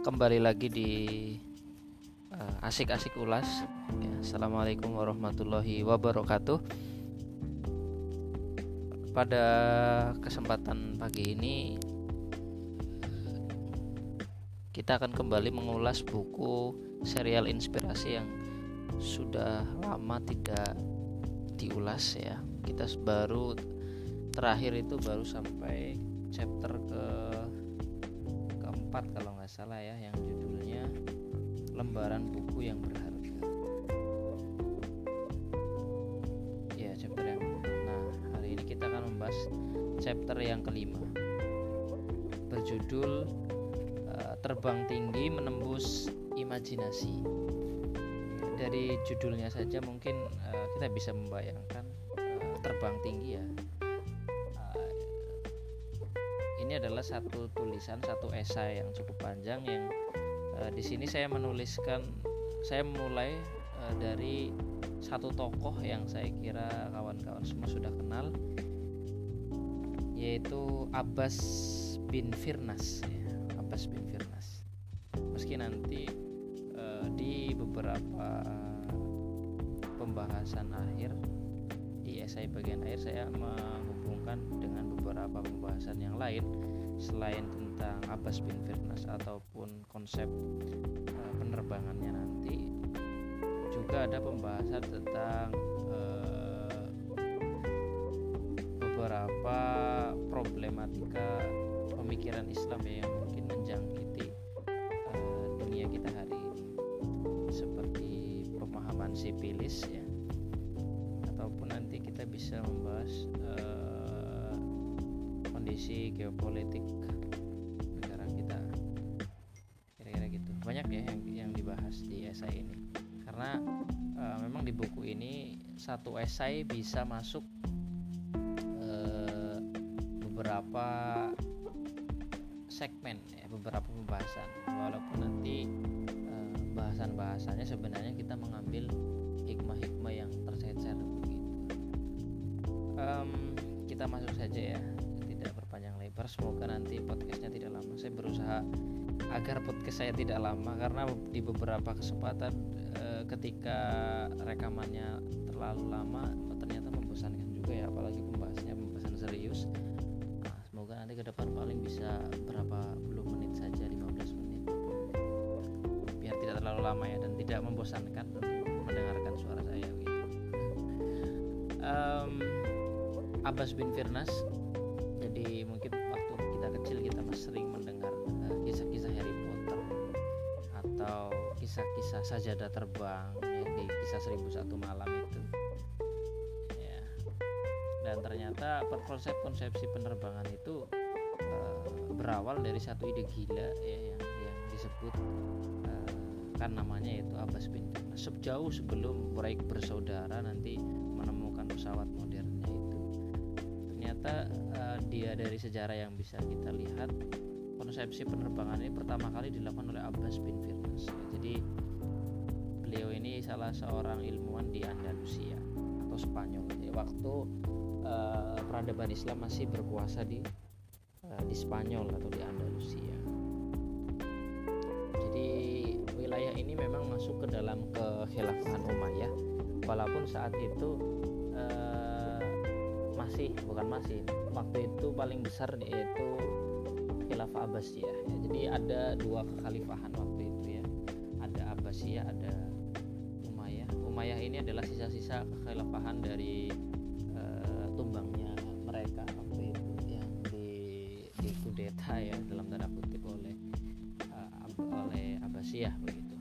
kembali lagi di uh, asik-asik ulas. Ya, Assalamualaikum warahmatullahi wabarakatuh. Pada kesempatan pagi ini kita akan kembali mengulas buku serial inspirasi yang sudah lama tidak diulas ya. Kita baru terakhir itu baru sampai chapter ke keempat kalau nggak salah ya yang judulnya lembaran buku yang berharga. Ya chapter yang nah hari ini kita akan membahas chapter yang kelima. Berjudul uh, terbang tinggi menembus imajinasi. Dari judulnya saja mungkin uh, kita bisa membayangkan uh, terbang tinggi ya ini adalah satu tulisan satu esai yang cukup panjang yang uh, di sini saya menuliskan saya mulai uh, dari satu tokoh yang saya kira kawan-kawan semua sudah kenal yaitu Abbas bin Firnas ya, Abbas bin Firnas. Meski nanti uh, di beberapa pembahasan akhir di esai bagian akhir saya dengan beberapa pembahasan yang lain selain tentang Abbas bin Firnas ataupun konsep uh, penerbangannya nanti. Juga ada pembahasan tentang uh, beberapa problematika pemikiran Islam ya yang mungkin menjangkiti uh, dunia kita hari ini. Seperti pemahaman sipilis ya. Ataupun nanti kita bisa membahas uh, kondisi geopolitik negara kita. Kira-kira gitu. Banyak ya yang yang dibahas di esai ini. Karena uh, memang di buku ini satu esai bisa masuk uh, beberapa segmen ya beberapa pembahasan. Walaupun nanti uh, bahasan-bahasannya sebenarnya kita mengambil hikmah-hikmah yang tercecer begitu. Um, kita masuk saja ya lebar semoga nanti podcastnya tidak lama. Saya berusaha agar podcast saya tidak lama karena di beberapa kesempatan e, ketika rekamannya terlalu lama ternyata membosankan juga ya apalagi pembahasannya pembahasan serius. Nah, semoga nanti ke depan paling bisa berapa puluh menit saja 15 menit. Biar tidak terlalu lama ya dan tidak membosankan mendengarkan suara saya gitu. Um, Abbas bin Firnas kisah-kisah sajadah terbang ya, di kisah 1001 malam itu. Ya. Dan ternyata konsep konsepsi penerbangan itu uh, berawal dari satu ide gila ya yang, yang disebut uh, kan namanya itu Abbas bin Nah, sejauh sebelum Wright bersaudara nanti menemukan pesawat modernnya itu ternyata uh, dia dari sejarah yang bisa kita lihat konsepsi penerbangan ini pertama kali dilakukan oleh Abbas bin Firnas jadi beliau ini salah seorang ilmuwan di Andalusia atau Spanyol. Ya, waktu uh, peradaban Islam masih berkuasa di uh, di Spanyol atau di Andalusia. Jadi wilayah ini memang masuk ke dalam kekhilafahan Umayyah. Walaupun saat itu uh, masih bukan masih waktu itu paling besar yaitu khilafah Abbasiyah. Ya. Jadi ada dua kekhalifahan waktu adalah sisa-sisa kekhilafahan dari uh, tumbangnya mereka waktu itu yang di di kudeta ya dalam tanda kutip oleh uh, oleh Abbasiyah begitu.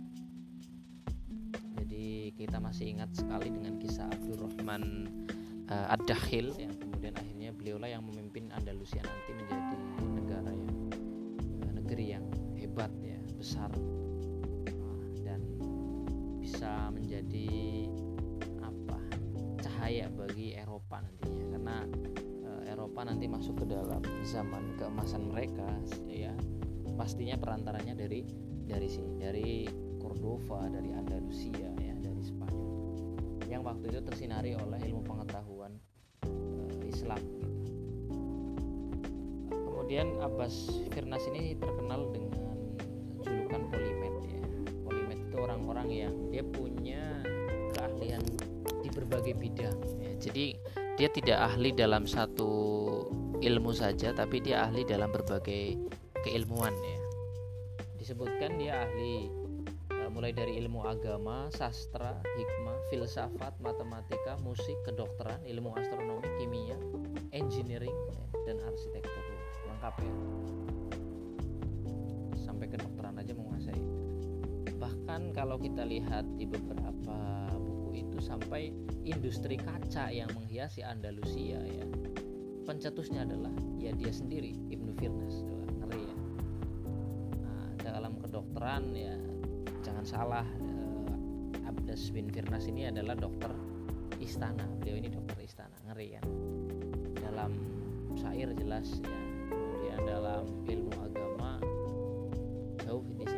Jadi kita masih ingat sekali dengan kisah Abdurrahman uh, Ad-Dakhil yang kemudian akhirnya beliaulah yang memimpin Andalusia nanti menjadi negara yang negeri yang hebat ya besar dan bisa menjadi cahaya bagi Eropa nantinya. Karena e, Eropa nanti masuk ke dalam zaman keemasan mereka ya. Pastinya perantaranya dari dari sini dari Cordova dari Andalusia ya dari Spanyol. Yang waktu itu tersinari oleh ilmu pengetahuan e, Islam. Kemudian Abbas Firnas ini terkenal dengan julukan orang yang dia punya keahlian di berbagai bidang ya. jadi dia tidak ahli dalam satu ilmu saja tapi dia ahli dalam berbagai keilmuan ya. Disebutkan dia ahli e, mulai dari ilmu agama, sastra, hikmah, filsafat, matematika, musik, kedokteran, ilmu astronomi, kimia, engineering ya, dan arsitektur. Lengkap ya. Sampai kedokteran aja menguasai. Bahkan kalau kita lihat di beberapa itu sampai industri kaca yang menghiasi Andalusia ya. Pencetusnya adalah ya dia sendiri Ibnu Firnas ngeri ya. Nah, dalam kedokteran ya jangan salah eh, Abdas bin Firnas ini adalah dokter istana. Beliau ini dokter istana ngeri kan dalam syair jelas ya. Kemudian dalam ilmu agama jauh diselesaikannya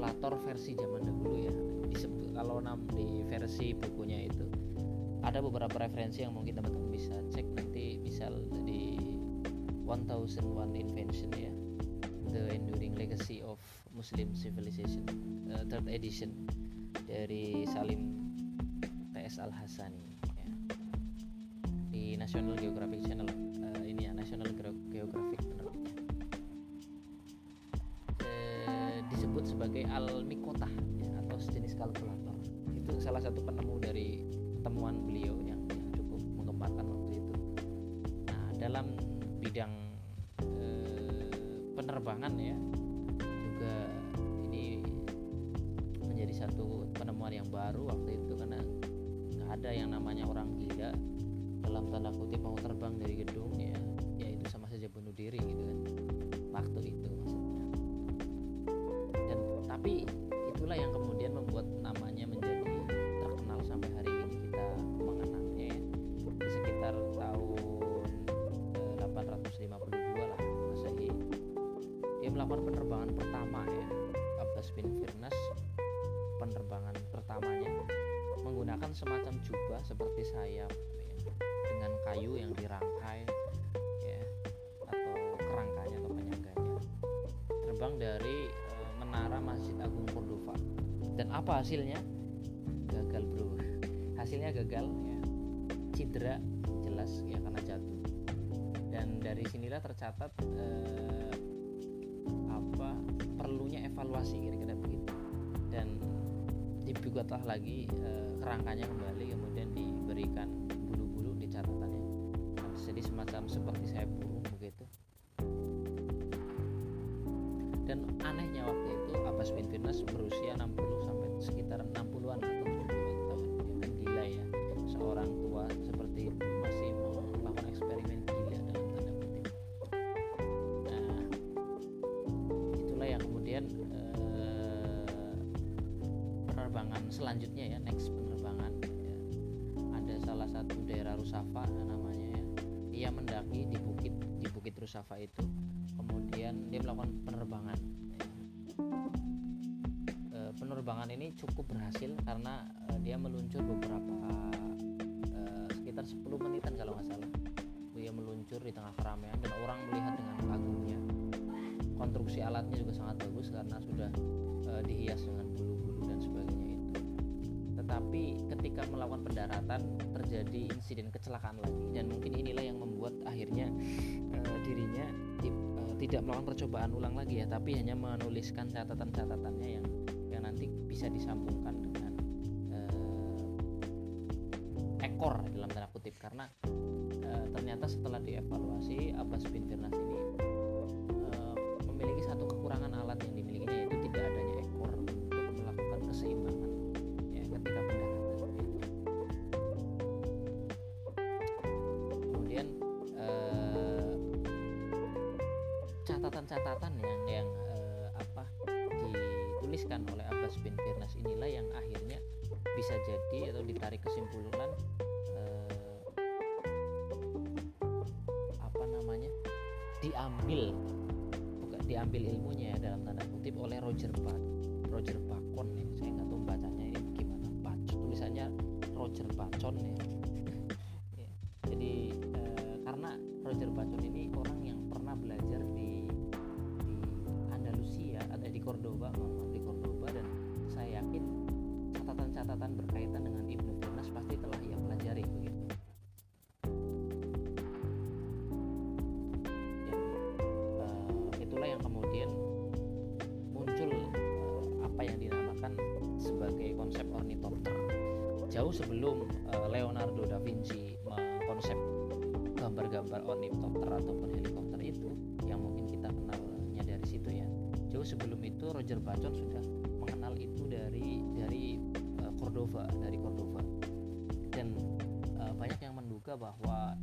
kalkulator versi zaman dahulu ya. Disebut kalau nam di versi bukunya itu ada beberapa referensi yang mungkin teman-teman bisa cek nanti bisa di 1001 Invention ya. The Enduring Legacy of Muslim Civilization uh, third edition dari Salim TS Al Hasani ya. di National Geographic Channel Al Mikotah ya, atau sejenis kalkulator. Itu salah satu penemu dari temuan beliau yang, cukup menggemparkan waktu itu. Nah dalam bidang uh, penerbangan ya juga ini menjadi satu penemuan yang baru waktu itu karena nggak ada yang namanya orang gila dalam tanda kutip mau terbang dari gedung ya ya itu sama saja bunuh diri gitu kan waktu itu tapi itulah yang kemudian membuat namanya menjadi terkenal sampai hari ini kita mengenangnya ya. Di sekitar tahun 852 eh, lah masehi. Dia melakukan penerbangan pertama ya Abbas bin Firnas. Penerbangan pertamanya menggunakan semacam jubah seperti sayap ya, dengan kayu yang dirangkai apa hasilnya? Gagal bro. Hasilnya gagal ya. Cedera jelas ya karena jatuh. Dan dari sinilah tercatat eh, apa perlunya evaluasi kira-kira begitu. Dan dibuatlah lagi e, kerangkanya kembali kemudian diberikan bulu-bulu di catatannya. Jadi semacam seperti saya burung begitu. Dan anehnya waktu itu Abbas bin Firnas berusia 60 sampai sekitar 60-an atau 70-an tahun. Ya kan gila ya seorang tua seperti masih melakukan eksperimen gila dalam tanda kutip. Nah itulah yang kemudian eh, penerbangan selanjutnya ya next penerbangan ya. ada salah satu daerah Rusafa namanya ya. Dia mendaki di bukit di bukit Rusafa itu. Kemudian dia melakukan penerbangan penerbangan ini cukup berhasil karena e, dia meluncur beberapa e, sekitar 10 menitan kalau nggak salah. Dia meluncur di tengah keramaian dan orang melihat dengan kagumnya konstruksi alatnya juga sangat bagus karena sudah e, dihias dengan bulu-bulu dan sebagainya itu. Tetapi ketika melakukan pendaratan terjadi insiden kecelakaan lagi dan mungkin inilah yang membuat akhirnya e, dirinya di, tidak melakukan percobaan ulang lagi ya tapi hanya menuliskan catatan-catatannya yang nanti bisa disambungkan dengan e, ekor dalam tanda kutip. Karena e, ternyata setelah dievaluasi Abbas bin Firnas ini e, memiliki satu kekurangan alat yang dimilikinya yaitu tidak adanya ekor untuk melakukan keseimbangan ya ketika pendaratan itu. Kemudian catatan-catatan diambil bukan diambil ilmunya ya dalam tanda kutip oleh Roger Pat Roger Bacon ya. Saya nggak tahu bacanya ini gimana. Bacon tulisannya Roger Bacon ya. Ya, jadi eh, karena Roger Bacon ini orang yang pernah belajar di di Andalusia ada di Cordoba di Cordoba dan saya yakin catatan-catatan berkaitan jauh sebelum uh, Leonardo da Vinci mengkonsep gambar-gambar ornitopter ataupun helikopter itu yang mungkin kita kenalnya dari situ ya. Jauh sebelum itu Roger Bacon sudah mengenal itu dari dari uh, Cordova dari Cordova. Dan uh, banyak yang menduga bahwa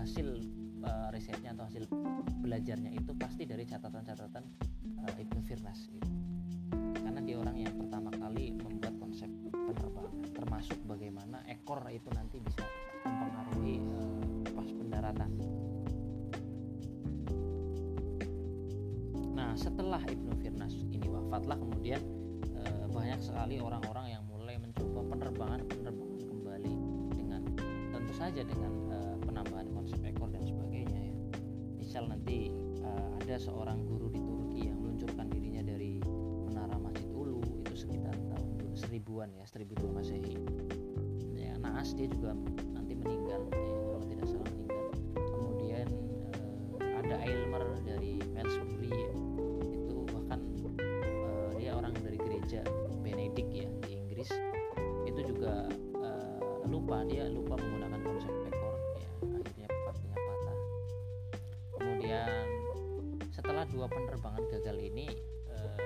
hasil uh, risetnya atau hasil belajarnya itu pasti dari catatan-catatan setelah Ibnu Firnas ini wafatlah kemudian uh, banyak sekali orang-orang yang mulai mencoba penerbangan-penerbangan kembali dengan tentu saja dengan uh, penambahan konsep ekor dan sebagainya ya. Misal nanti uh, ada seorang guru di Turki yang meluncurkan dirinya dari menara Masjid Ulu itu sekitar tahun seribuan ya, 1002 Masehi. Ya, naas dia juga dia lupa menggunakan konsep ekor ya akhirnya kakinya patah. Kemudian setelah dua penerbangan gagal ini uh,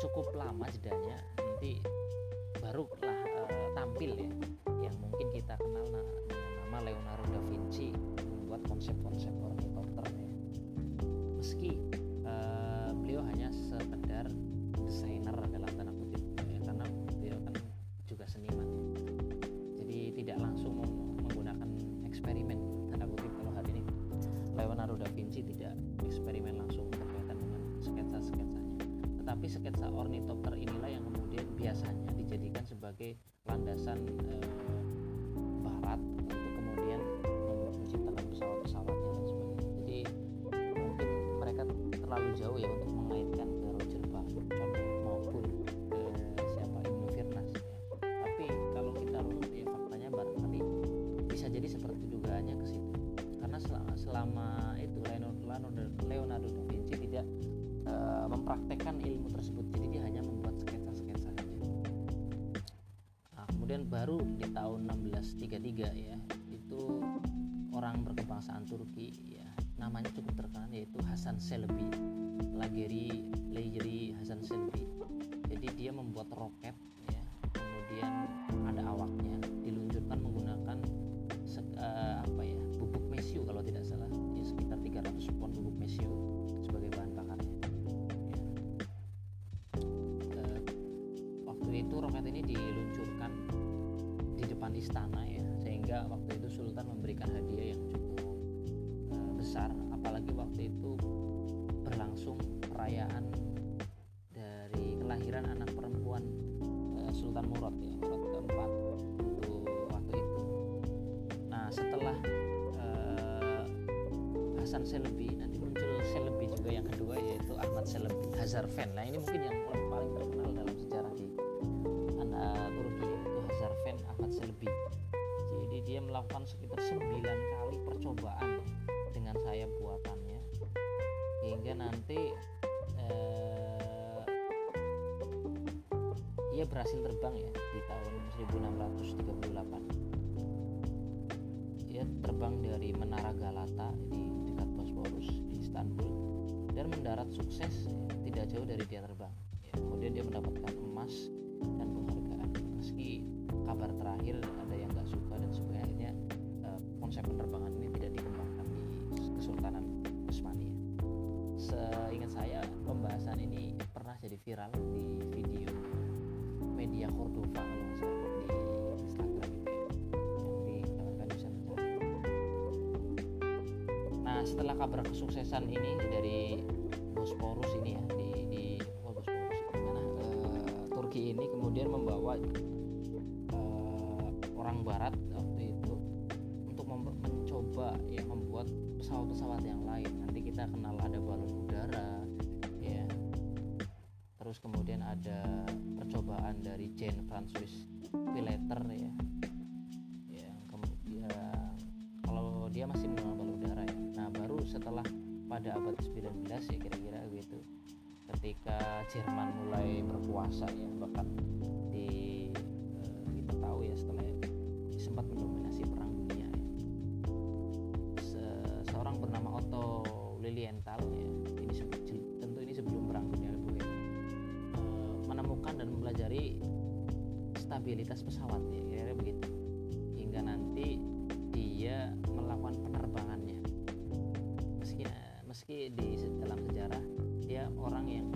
cukup lama jedanya nanti barulah uh, tampil ya landasan eh, barat untuk kemudian menciptakan pesawat-pesawatnya dan sebagainya. Jadi mungkin mereka terlalu jauh ya untuk mengaitkan ke Roger Bacon di tahun 1633 ya itu orang berkebangsaan Turki ya namanya cukup terkenal yaitu Hasan Celebi Lageri Lageri Hasan Celebi jadi dia membuat roket istana ya sehingga waktu itu Sultan memberikan hadiah yang cukup uh, besar. Apalagi waktu itu berlangsung perayaan dari kelahiran anak perempuan uh, Sultan Murad ya Murad keempat untuk waktu itu. Nah setelah uh, Hasan Celebi nanti muncul Celebi juga yang kedua yaitu Ahmad Celebi Hazarfen melakukan sekitar 9 kali percobaan dengan sayap buatannya. Hingga nanti eh, ia berhasil terbang ya di tahun 1638 ia terbang dari Menara Galata di dekat Bosporus di Istanbul dan mendarat sukses tidak jauh dari dia terbang. Kemudian dia mendapatkan emas dan penghargaan. Meski kabar terakhir konsep penerbangan ini tidak dikembangkan di Kesultanan Utsmania seingat saya pembahasan ini pernah jadi viral di video media Cordova kalau nggak salah di Instagram itu ya yang nah setelah kabar kesuksesan ini dari Bosporus ini ya di, di oh Bosporus mana eh, Turki ini kemudian membawa eh, orang Barat mencoba ya membuat pesawat pesawat-pesawat yang lain. Nanti kita kenal ada balon udara ya. Terus kemudian ada percobaan dari Jean Francois Pilater ya. Yang kemudian kalau dia masih mengenal balon udara ya. Nah baru setelah pada abad 19 ya kira-kira gitu ketika Jerman mulai berkuasa ya bahkan di eh, kita tahu ya setelah sempat mendominasi perang Lilienthal ya. Ini tentu ini sebelum perang dunia kedua ya, eh, menemukan dan mempelajari stabilitas pesawat ya kira-kira begitu. Hingga nanti dia melakukan penerbangannya. Meski meski di dalam sejarah dia orang yang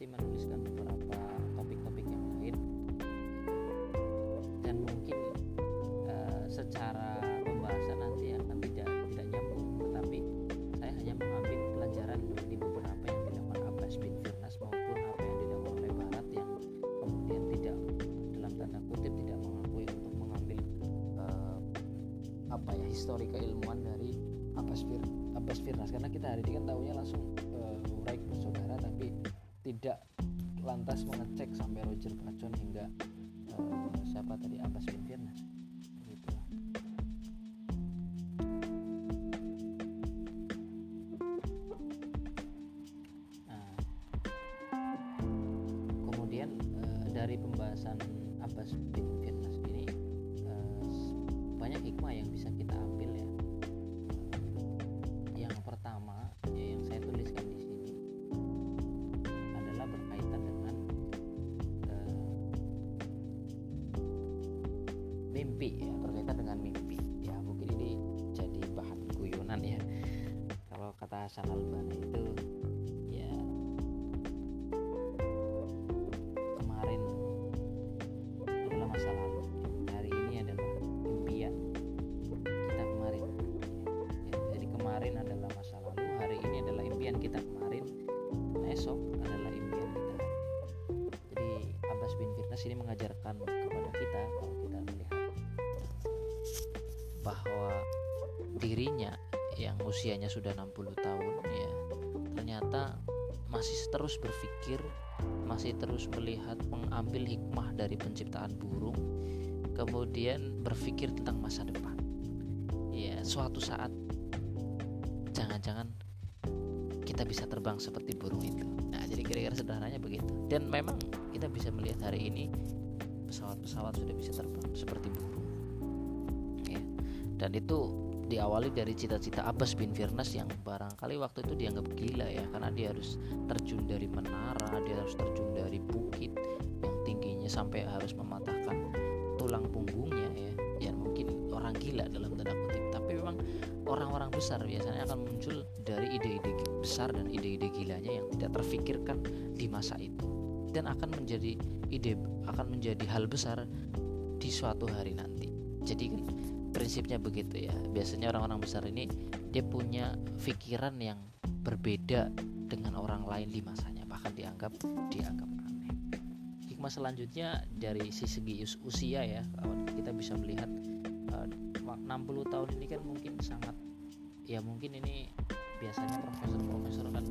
masih menuliskan beberapa topik-topik yang lain. Dan mungkin eh, secara pembahasan nanti akan tidak tidak nyambung, tetapi saya hanya mengambil pelajaran di beberapa yang dilakukan Abbas bin Firnas maupun apa yang dilakukan oleh Barat yang kemudian tidak dalam tanda kutip tidak mengakui untuk mengambil eh, apa ya histori keilmuan dari Abbas Fir Abbas Firnas karena kita hari ini kan tahunya langsung tidak lantas mengecek sampai Roger Bacon hingga eh, siapa tadi Abbas bin Firnas Hasan Albana itu ya kemarin adalah masa lalu. Hari ini adalah impian kita kemarin. Ya, jadi kemarin adalah masa lalu hari ini adalah impian kita kemarin. Dan esok adalah impian kita. Jadi Abbas bin Firnas ini mengajarkan kepada kita kalau kita melihat bahwa dirinya yang usianya sudah 60 tahun ya ternyata masih terus berpikir masih terus melihat mengambil hikmah dari penciptaan burung kemudian berpikir tentang masa depan. Ya suatu saat jangan-jangan kita bisa terbang seperti burung itu. Nah jadi kira-kira sederhananya begitu. Dan memang kita bisa melihat hari ini pesawat-pesawat sudah bisa terbang seperti burung. Ya dan itu diawali dari cita-cita Abbas bin Firnas yang barangkali waktu itu dianggap gila ya karena dia harus terjun dari menara dia harus terjun dari bukit yang tingginya sampai harus mematahkan tulang punggungnya ya. Ya mungkin orang gila dalam tanda kutip. Tapi memang orang-orang besar biasanya akan muncul dari ide-ide besar dan ide-ide gilanya yang tidak terfikirkan di masa itu. Dan akan menjadi ide akan menjadi hal besar di suatu hari nanti. Jadi kan prinsipnya begitu ya. Biasanya orang-orang besar ini dia punya pikiran yang berbeda dengan orang lain di masanya. Bahkan dianggap dianggap aneh. Hikmah selanjutnya dari si segi us- usia ya. Kita bisa melihat eh, 60 tahun ini kan mungkin sangat ya mungkin ini biasanya profesor-profesor kan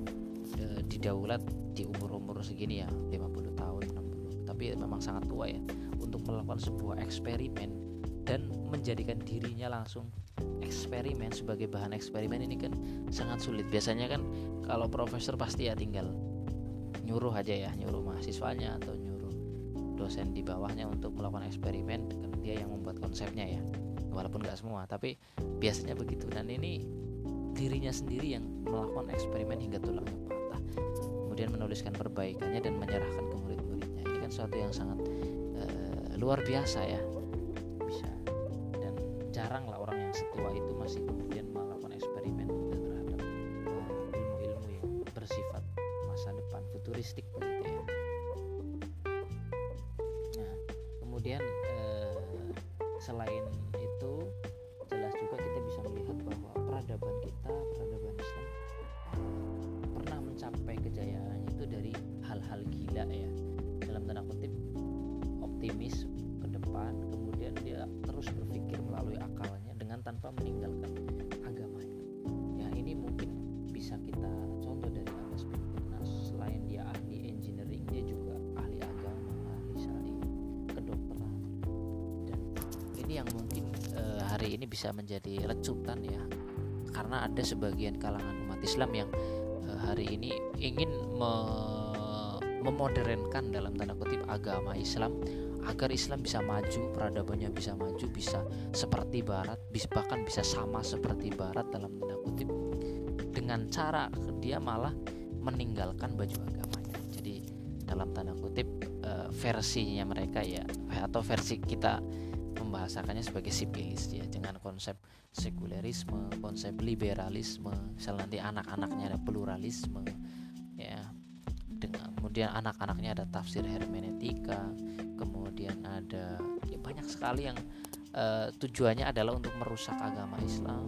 eh, didaulat di umur-umur segini ya 50 tahun 60 tapi memang sangat tua ya. Untuk melakukan sebuah eksperimen dan menjadikan dirinya langsung eksperimen sebagai bahan eksperimen ini kan sangat sulit. Biasanya kan kalau profesor pasti ya tinggal nyuruh aja ya nyuruh mahasiswanya atau nyuruh dosen di bawahnya untuk melakukan eksperimen dengan dia yang membuat konsepnya ya. Walaupun nggak semua tapi biasanya begitu. Dan ini dirinya sendiri yang melakukan eksperimen hingga tulangnya patah. Kemudian menuliskan perbaikannya dan menyerahkan ke murid-muridnya. Ini kan suatu yang sangat uh, luar biasa ya yang setua itu masih kemudian ini yang mungkin uh, hari ini bisa menjadi lecutan ya karena ada sebagian kalangan umat Islam yang uh, hari ini ingin me memodernkan dalam tanda kutip agama Islam agar Islam bisa maju, peradabannya bisa maju, bisa seperti Barat, bahkan bisa sama seperti Barat dalam tanda kutip dengan cara dia malah meninggalkan baju agamanya. Jadi dalam tanda kutip uh, versinya mereka ya atau versi kita membahasakannya sebagai sipilis ya dengan konsep sekulerisme, konsep liberalisme, misalnya nanti anak-anaknya ada pluralisme ya. Dengan kemudian anak-anaknya ada tafsir hermeneutika kemudian ada ya banyak sekali yang uh, tujuannya adalah untuk merusak agama Islam.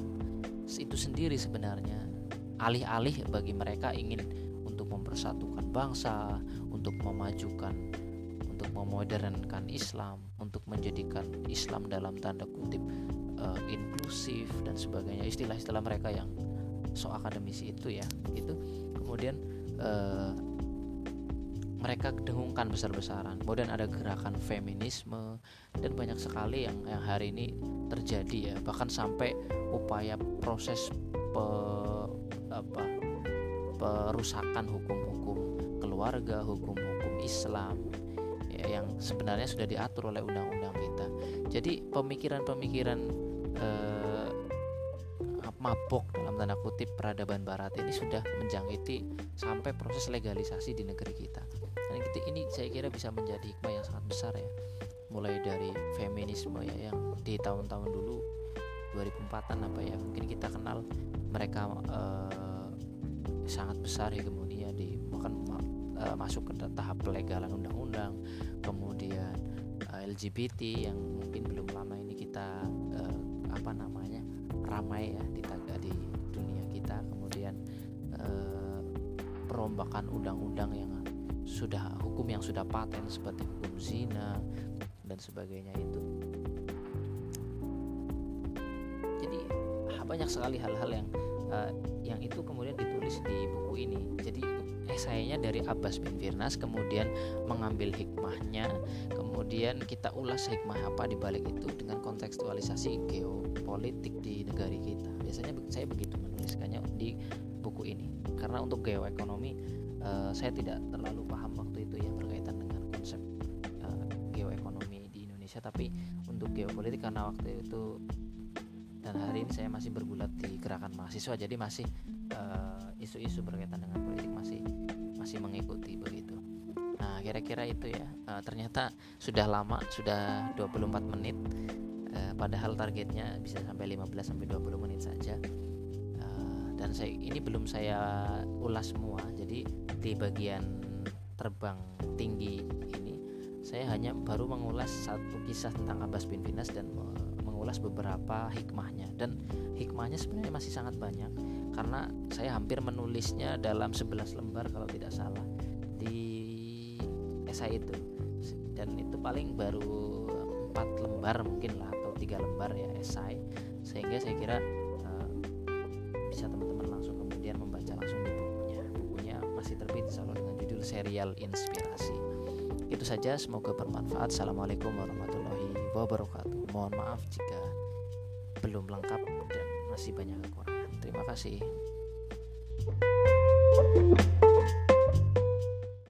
Itu sendiri sebenarnya. Alih-alih bagi mereka ingin untuk mempersatukan bangsa untuk memajukan untuk memodernkan Islam untuk menjadikan Islam dalam tanda kutip uh, inklusif dan sebagainya istilah-istilah mereka yang so akademisi itu ya itu kemudian uh, mereka dengungkan besar-besaran. Kemudian ada gerakan feminisme dan banyak sekali yang yang hari ini terjadi ya. Bahkan sampai upaya proses pe, apa perusakan hukum-hukum keluarga, hukum-hukum Islam ya, yang sebenarnya sudah diatur oleh undang-undang kita. Jadi pemikiran-pemikiran eh, mabok dalam tanda kutip peradaban barat ini sudah menjangkiti sampai proses legalisasi di negeri kita dan ini saya kira bisa menjadi hikmah yang sangat besar ya mulai dari feminisme ya yang di tahun-tahun dulu 2004an apa ya mungkin kita kenal mereka uh, sangat besar hegemonia di bahkan uh, masuk ke tahap pelegalan undang-undang kemudian uh, eh, LGBT yang mungkin belum lama ini kita uh, apa namanya ramai ya di di dunia kita. Kemudian uh, perombakan undang-undang yang sudah hukum yang sudah paten seperti hukum zina dan sebagainya itu. Jadi banyak sekali hal-hal yang uh, yang itu kemudian ditulis di buku ini. Jadi esainya dari Abbas bin Firnas kemudian mengambil hikmahnya kemudian kita ulas hikmah apa di balik itu dengan kontekstualisasi geopolitik di negara kita. Biasanya saya begitu menuliskannya di buku ini. Karena untuk geoekonomi uh, saya tidak terlalu paham waktu itu ya berkaitan dengan konsep uh, geoekonomi di Indonesia. Tapi untuk geopolitik karena waktu itu dan hari ini saya masih bergulat di gerakan mahasiswa jadi masih eh, isu-isu uh, berkaitan dengan politik masih masih mengikuti begitu. Nah kira-kira itu ya. Uh, ternyata sudah lama sudah 24 menit. Uh, padahal targetnya bisa sampai 15 sampai 20 menit saja. Dan saya ini belum saya ulas semua. Jadi di bagian terbang tinggi ini saya hanya baru mengulas satu kisah tentang Abbas bin Finas dan mengulas beberapa hikmahnya. Dan hikmahnya sebenarnya masih sangat banyak karena saya hampir menulisnya dalam 11 lembar kalau tidak salah di esai itu. Dan itu paling baru empat lembar mungkin lah atau tiga lembar ya esai. Sehingga saya kira bisa teman-teman langsung kemudian membaca langsung di bukunya. Bukunya masih terbit selalu dengan judul serial inspirasi. Itu saja semoga bermanfaat. Assalamualaikum warahmatullahi wabarakatuh. Mohon maaf jika belum lengkap dan masih banyak kekurangan terima kasih